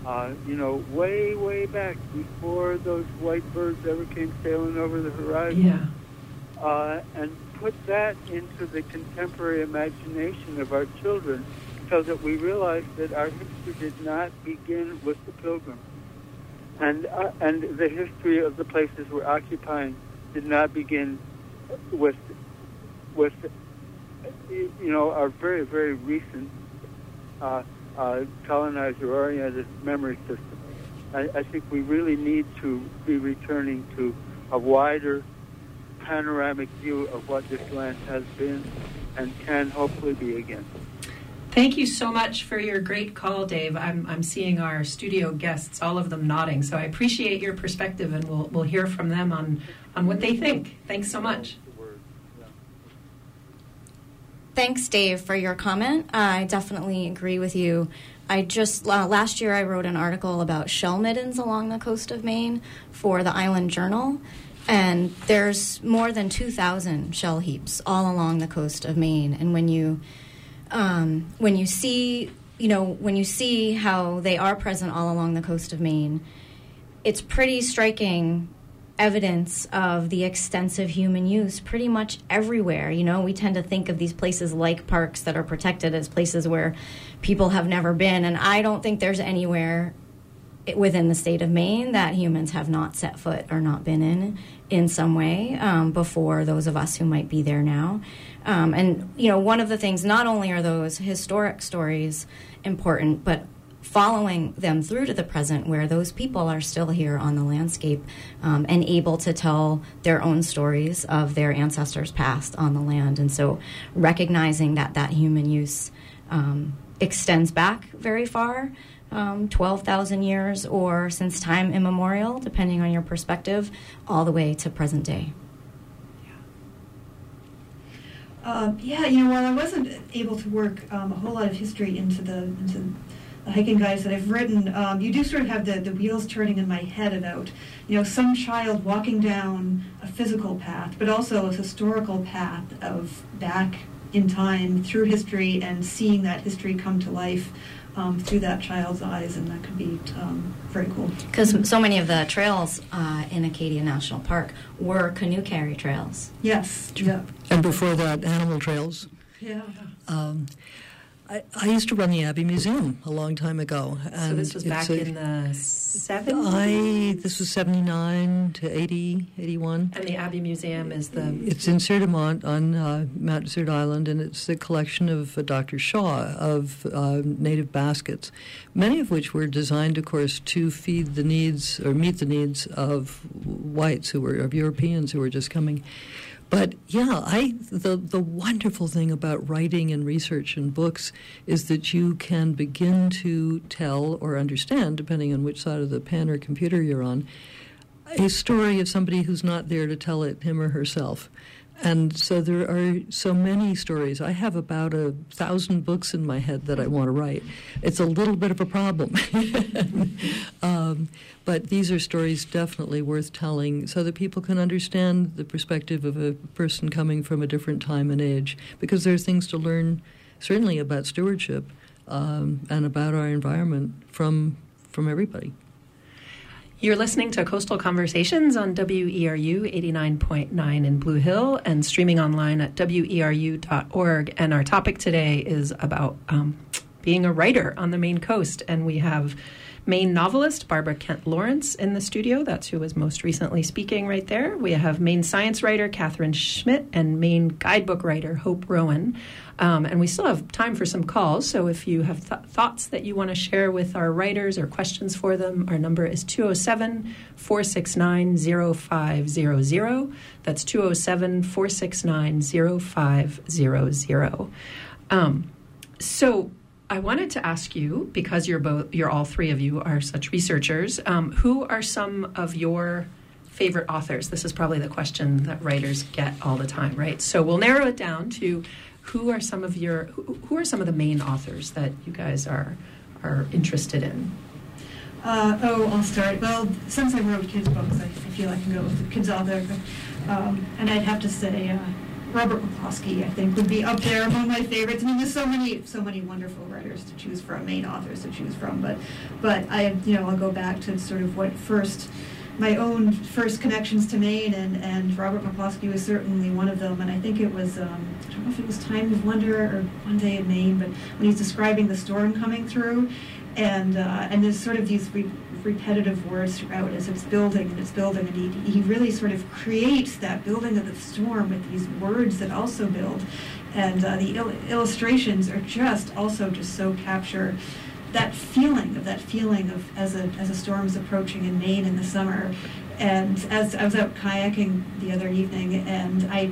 Uh, you know, way way back before those white birds ever came sailing over the horizon. Yeah. Uh, and put that into the contemporary imagination of our children so that we realize that our history did not begin with the pilgrims. And, uh, and the history of the places we're occupying did not begin with, with you know, our very, very recent uh, uh, colonizer-oriented memory system. I, I think we really need to be returning to a wider panoramic view of what this land has been and can hopefully be again. Thank you so much for your great call, Dave. I'm, I'm seeing our studio guests, all of them nodding. So I appreciate your perspective, and we'll, we'll hear from them on, on what they think. Thanks so much. Thanks, Dave, for your comment. I definitely agree with you. I just uh, last year I wrote an article about shell middens along the coast of Maine for the Island Journal, and there's more than 2,000 shell heaps all along the coast of Maine. And when you um, when you see you know when you see how they are present all along the coast of Maine, it's pretty striking evidence of the extensive human use pretty much everywhere. You know, we tend to think of these places like parks that are protected as places where people have never been, and I don't think there's anywhere within the state of Maine that humans have not set foot or not been in in some way um, before those of us who might be there now. Um, and you know, one of the things not only are those historic stories important, but following them through to the present where those people are still here on the landscape um, and able to tell their own stories of their ancestors past on the land and so recognizing that that human use um, extends back very far um, 12,000 years or since time immemorial depending on your perspective all the way to present day. Um, yeah, you know, while I wasn't able to work um, a whole lot of history into the into the hiking guides that I've written, um, you do sort of have the, the wheels turning in my head about, you know, some child walking down a physical path, but also a historical path of back in time through history and seeing that history come to life um, through that child's eyes, and that could be um, very cool. Because so many of the trails uh, in Acadia National Park were canoe carry trails. Yes. Yeah. And before that, animal trails. Yeah. Um, I, I, used to run the Abbe Museum a long time ago. And so this was back a, in the 70s? I, this was 79 to 80, 81. And the Abbe Museum is the... It's in Sieur de Monts on uh, Mount Desert Island, and it's the collection of uh, Dr. Shaw of uh, native baskets, many of which were designed, of course, to feed the needs or meet the needs of whites who were, of Europeans who were just coming. But yeah, I the the wonderful thing about writing and research and books is that you can begin to tell or understand, depending on which side of the pen or computer you're on, a story of somebody who's not there to tell it him or herself. And so there are so many stories. I have about a thousand books in my head that I want to write. It's a little bit of a problem. um, but these are stories definitely worth telling so that people can understand the perspective of a person coming from a different time and age. Because there are things to learn, certainly about stewardship um, and about our environment from, from everybody. You're listening to Coastal Conversations on WERU 89.9 in Blue Hill and streaming online at weru.org. And our topic today is about um, being a writer on the Maine coast. And we have Maine novelist Barbara Kent Lawrence in the studio. That's who was most recently speaking right there. We have Maine science writer Catherine Schmitt and Maine guidebook writer Hope Rowan. Um, and we still have time for some calls. So if you have th- thoughts that you want to share with our writers or questions for them, our number is 207 469 0500. That's 207 469 0500. Um, so I wanted to ask you because you're both, you're all three of you are such researchers. Um, who are some of your favorite authors? This is probably the question that writers get all the time, right? So we'll narrow it down to who are some of your who, who are some of the Maine authors that you guys are are interested in. Uh, oh, I'll start. Well, since I wrote kids' books, I, feel I can go with the kids author. Um, and I'd have to say, uh, Robert McCloskey, I think, would be up there among my favorites. I mean, there's so many, so many wonderful writers to choose from, Maine authors to choose from. But, but I, you know, I'll go back to sort of what first, my own first connections to Maine, and, and Robert McCloskey was certainly one of them. And I think it was, um, I don't know if it was Time of Wonder or One Day in Maine, but when he's describing the storm coming through, and uh, and there's sort of these re- repetitive words throughout as it's building and it's building, and he, he really sort of creates that building of the storm with these words that also build, and uh, the il- illustrations are just also just so capture that feeling of that feeling of as a as a storm is approaching in Maine in the summer, and as I was out kayaking the other evening, and I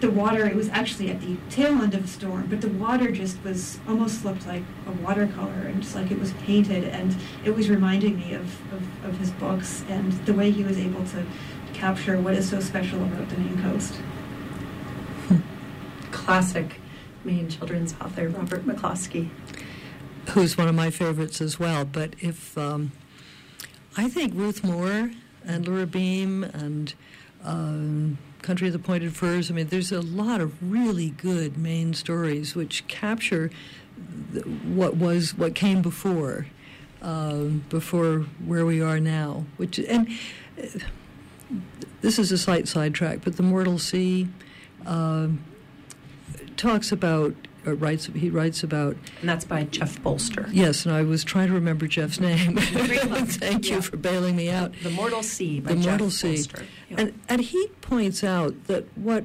the water, it was actually at the tail end of a storm, but the water just was almost looked like a watercolor and just like it was painted. And it was reminding me of, of, of his books and the way he was able to capture what is so special about the Maine coast. Classic Maine children's author, Robert McCloskey. Who's one of my favorites as well. But if um, I think Ruth Moore and Lura Beam and um, Country of the Pointed Firs. I mean, there's a lot of really good Maine stories which capture what was what came before, uh, before where we are now. Which and uh, this is a slight sidetrack, but the Mortal Sea uh, talks about uh, writes he writes about and that's by Jeff Bolster. Yes, and I was trying to remember Jeff's name. Thank yeah. you for bailing me out. The Mortal Sea the Jeff Mortal Sea. Bolster. Yeah. And and he points out that what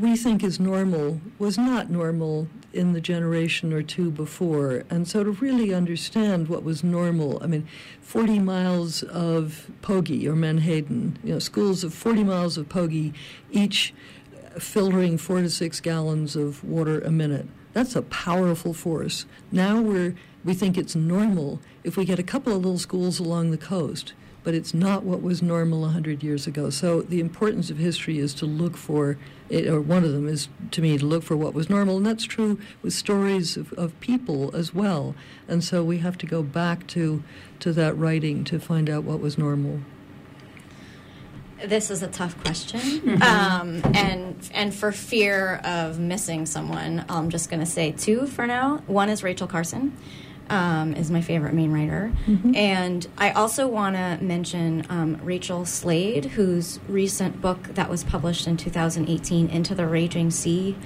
we think is normal was not normal in the generation or two before. And so to really understand what was normal, I mean, 40 miles of Pogie or Menhaden, you know, schools of 40 miles of Pogie, each filtering four to six gallons of water a minute. That's a powerful force. Now we're we think it's normal if we get a couple of little schools along the coast, but it's not what was normal 100 years ago. So the importance of history is to look for it, or one of them is to me to look for what was normal, and that's true with stories of, of people as well. And so we have to go back to to that writing to find out what was normal this is a tough question, mm-hmm. um, and and for fear of missing someone, I'm just going to say two for now. One is Rachel Carson, um, is my favorite Maine writer, mm-hmm. and I also want to mention um, Rachel Slade, whose recent book that was published in 2018, Into the Raging Sea,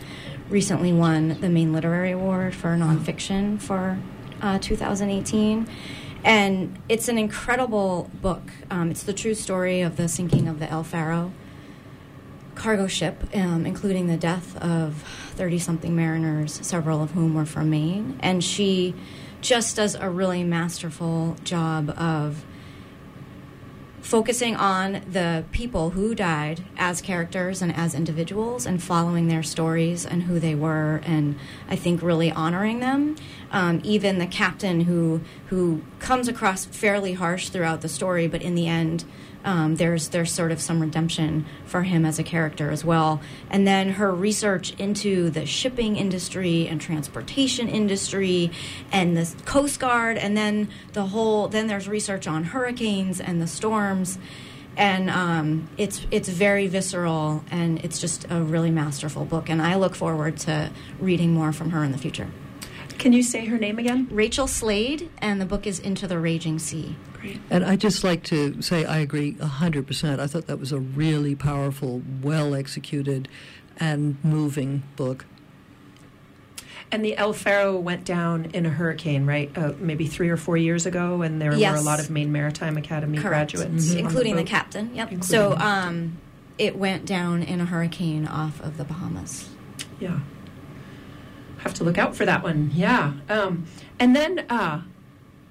recently won the Maine Literary Award for nonfiction for uh, 2018 and it's an incredible book. Um, it's the true story of the sinking of the El Faro cargo ship, um, including the death of 30 something mariners, several of whom were from Maine. And she just does a really masterful job of focusing on the people who died as characters and as individuals and following their stories and who they were and I think really honoring them. Um, even the captain who who comes across fairly harsh throughout the story, but in the end um, there's there's sort of some redemption for him as a character as well. And then her research into the shipping industry and transportation industry and the Coast Guard, and then the whole then there's research on hurricanes and the storms. And um, it's it's very visceral, and it's just a really masterful book. And I look forward to reading more from her in the future. Can you say her name again? Rachel Slade, and the book is Into the Raging Sea. Great. And I just like to say I agree 100%. I thought that was a really powerful, well executed, and moving book. And the El Faro went down in a hurricane, right? Uh, maybe three or four years ago, and there Yes. were a lot of Maine Maritime Academy Correct. graduates, on including the, boat. captain. Yep. Including so um, it went down in a hurricane off of the Bahamas. Yeah. Have to look out for that one. Yeah. Um, and then, uh,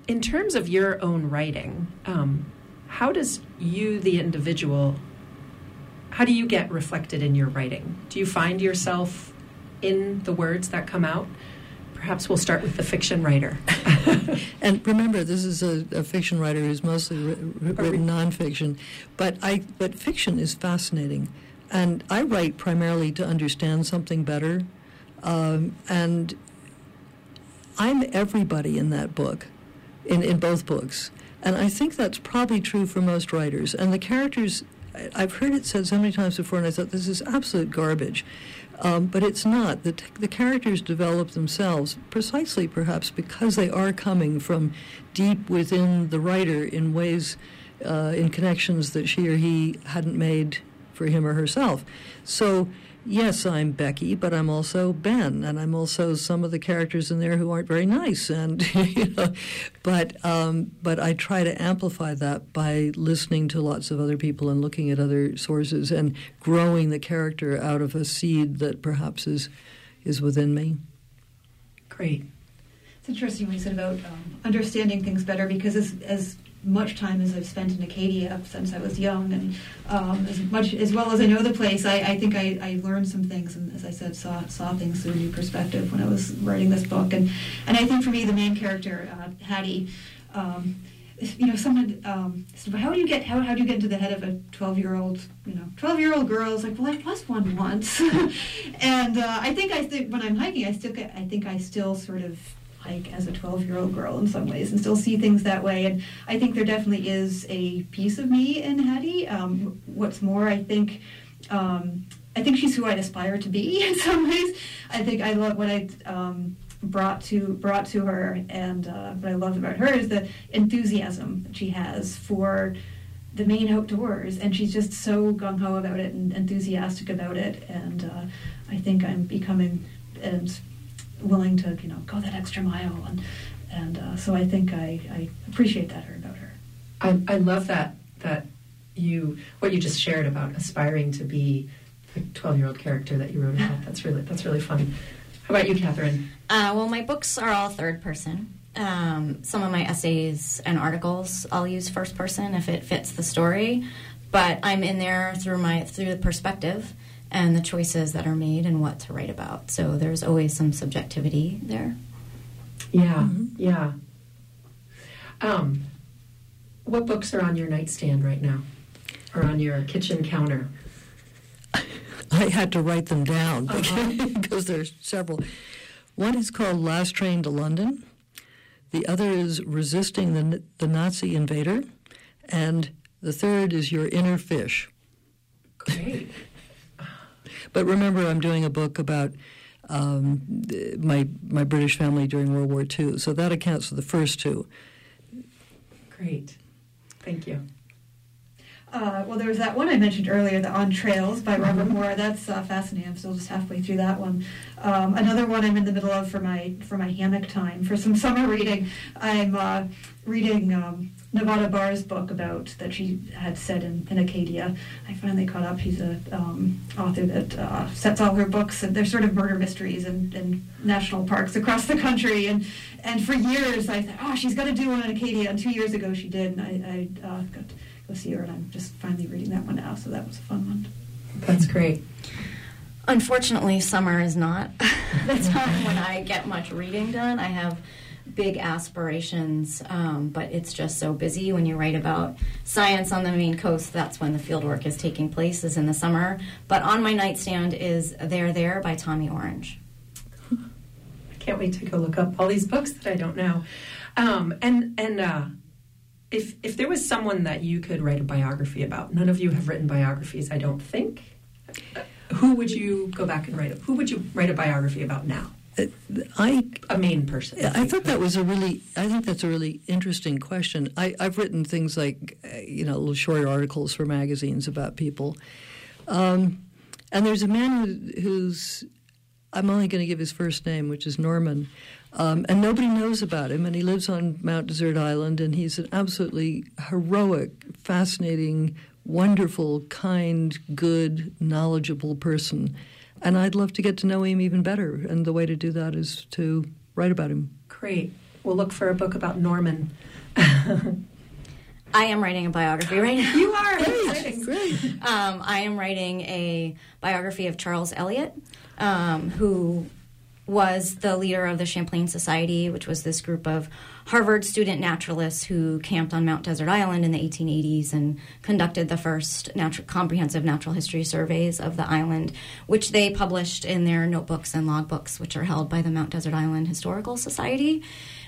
in terms of your own writing, um, how does you, the individual, how do you get reflected in your writing? Do you find yourself in the words that come out? Perhaps we'll start with the fiction writer. And remember, this is a, a fiction writer who's mostly wri- written nonfiction, but I but fiction is fascinating, and I write primarily to understand something better, um, and I'm everybody in that book, in in both books, and I think that's probably true for most writers. And the characters, I've heard it said so many times before, and I thought this is absolute garbage. Um, but it's not. The, t- the characters develop themselves precisely, perhaps, because they are coming from deep within the writer in ways, uh, in connections that she or he hadn't made for him or herself. So, yes, I'm Becky, but I'm also Ben, and I'm also some of the characters in there who aren't very nice. And you know, but um, but I try to amplify that by listening to lots of other people and looking at other sources and growing the character out of a seed that perhaps is is within me. Great. It's interesting what you said about um, understanding things better because as, as much time as I've spent in Acadia since I was young, and um, as much as well as I know the place, I, I think I, I learned some things, and as I said, saw saw things through a new perspective when I was writing this book, and and I think for me the main character uh, Hattie. Um, you know, someone um, said, "How do you get how, how do you get into the head of a twelve year old you know twelve year old girl?" I was like, "Well, I was one once," and uh, I think I think when I'm hiking, I still get, I think I still sort of hike as a 12 year old girl in some ways and still see things that way. And I think there definitely is a piece of me in Hattie. Um, what's more, I think. Um, I think she's who I'd aspire to be in some ways. I think I love what I um, brought to brought to her, and uh, what I love about her is the enthusiasm that she has for the Maine outdoors, and she's just so gung ho about it and enthusiastic about it. And uh, I think I'm becoming and willing to you know go that extra mile, and and uh, so I think I, I appreciate that her about her. I, I love that that you what you just shared about aspiring to be the twelve year old character that you wrote about. That's really that's really fun. How about you, Catherine? Uh, well, my books are all third person. Um, some of my essays and articles I'll use first person if it fits the story, but I'm in there through my through the perspective and the choices that are made and what to write about. So there's always some subjectivity there. Yeah, yeah. Um, what books are on your nightstand right now, or on your kitchen counter? I had to write them down Uh-huh. because there's several. One is called Last Train to London. The other is Resisting the, the Nazi Invader. And the third is Your Inner Fish. Great. But remember, I'm doing a book about um, my, my British family during World War II, so that accounts for the first two. Great. Thank you. Uh, well, there was that one I mentioned earlier, the On Trails by Robert Moor. That's uh, fascinating. I'm still just halfway through that one. Um, another one I'm in the middle of for my for my hammock time for some summer reading. I'm uh, reading um, Nevada Barr's book about that she had said in, in Acadia. I finally caught up. He's a um, author that uh, sets all her books, and they're sort of murder mysteries in, in national parks across the country. And and for years I thought, oh, she's got to do one in Acadia. And two years ago she did, and I, I uh, got to go see her, and I'm just finally reading that one now. So that was a fun one. That's great. Unfortunately, summer is not the time when I get much reading done. I have big aspirations, um, but it's just so busy when you write about science on the Maine coast. That's when the fieldwork is taking place, is in the summer. But on my nightstand is There There by Tommy Orange. I can't wait to go look up all these books that I don't know. Um, and and uh, if if there was someone that you could write a biography about, none of you have written biographies, I don't think. Who would you go back and write? A, who would you write a biography about now? I A Maine person. I thought that was a really, I think that's a really interesting question. I, I've written things like, you know, little short articles for magazines about people. Um, and there's a man who, who's, I'm only going to give his first name, which is Norman. Um, and nobody knows about him, and he lives on Mount Desert Island, and he's an absolutely heroic, fascinating, wonderful, kind, good, knowledgeable person. And I'd love to get to know him even better, and the way to do that is to write about him. Great. We'll look for a book about Norman. I am writing a biography right now. You are great. Great. Um, I am writing a biography of Charles Eliot, um, who was the leader of the Champlain Society, which was this group of Harvard student naturalists who camped on Mount Desert Island in the 1880s and conducted the first natu- comprehensive natural history surveys of the island, which they published in their notebooks and logbooks, which are held by the Mount Desert Island Historical Society.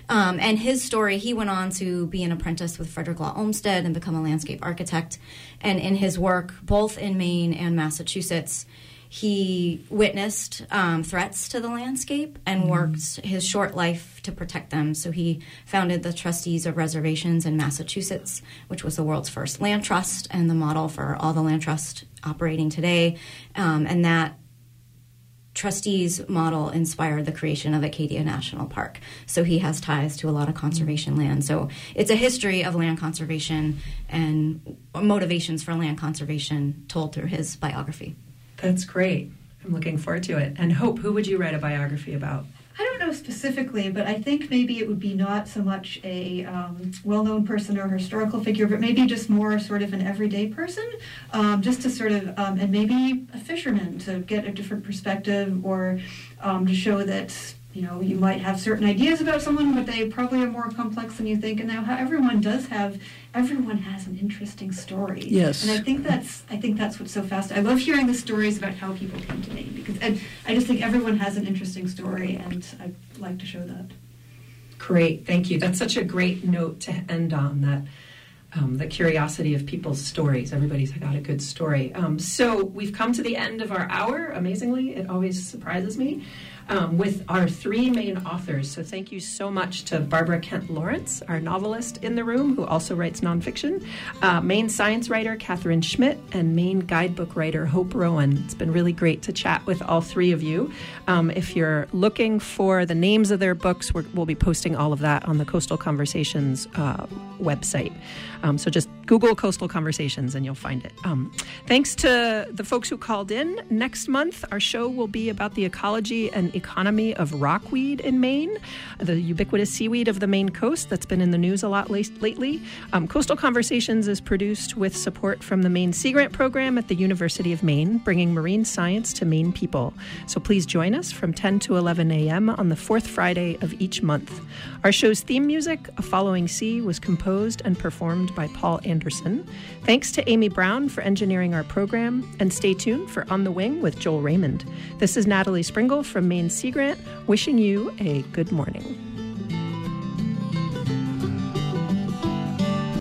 Um, and his story, he went on to be an apprentice with Frederick Law Olmsted and become a landscape architect. And in his work, both in Maine and Massachusetts, he witnessed um, threats to the landscape and worked his short life to protect them. So he founded the Trustees of Reservations in Massachusetts, which was the world's first land trust and the model for all the land trusts operating today. Um, and that trustees model inspired the creation of Acadia National Park. So he has ties to a lot of conservation land. So it's a history of land conservation and motivations for land conservation told through his biography. That's great. I'm looking forward to it. And Hope, who would you write a biography about? I don't know specifically, but I think maybe it would be not so much a um, well known person or historical figure, but maybe just more sort of an everyday person, um, just to sort of, um, and maybe a fisherman to get a different perspective or um, to show that. You know, you might have certain ideas about someone, but they probably are more complex than you think. And now, everyone does have, everyone has an interesting story. Yes. And I think that's, I think that's what's so fast. I love hearing the stories about how people came to Maine because, and I just think everyone has an interesting story, and I'd like to show that. Great, thank you. That's such a great note to end on that. Um, the curiosity of people's stories. Everybody's got a good story. Um, so we've come to the end of our hour. Amazingly, it always surprises me. Um, with our three Maine authors. So, thank you so much to Barbara Kent Lawrence, our novelist in the room, who also writes nonfiction, uh, Maine science writer Catherine Schmitt, and Maine guidebook writer Hope Rowan. It's been really great to chat with all three of you. Um, if you're looking for the names of their books, we will be posting all of that on the Coastal Conversations uh, website. Um, so just Google Coastal Conversations and you'll find it. Um, thanks to the folks who called in. Next month, our show will be about the ecology and economy of rockweed in Maine, the ubiquitous seaweed of the Maine coast that's been in the news a lot lately. Um, Coastal Conversations is produced with support from the Maine Sea Grant Program at the University of Maine, bringing marine science to Maine people. So please join us from 10 to 11 a.m. on the fourth Friday of each month. Our show's theme music, A Following Sea, was composed and performed by Paul Anderson. Thanks to Amy Browne for engineering our program, and stay tuned for On the Wing with Joel Raymond. This is Natalie Springuel from Maine Sea Grant, wishing you a good morning.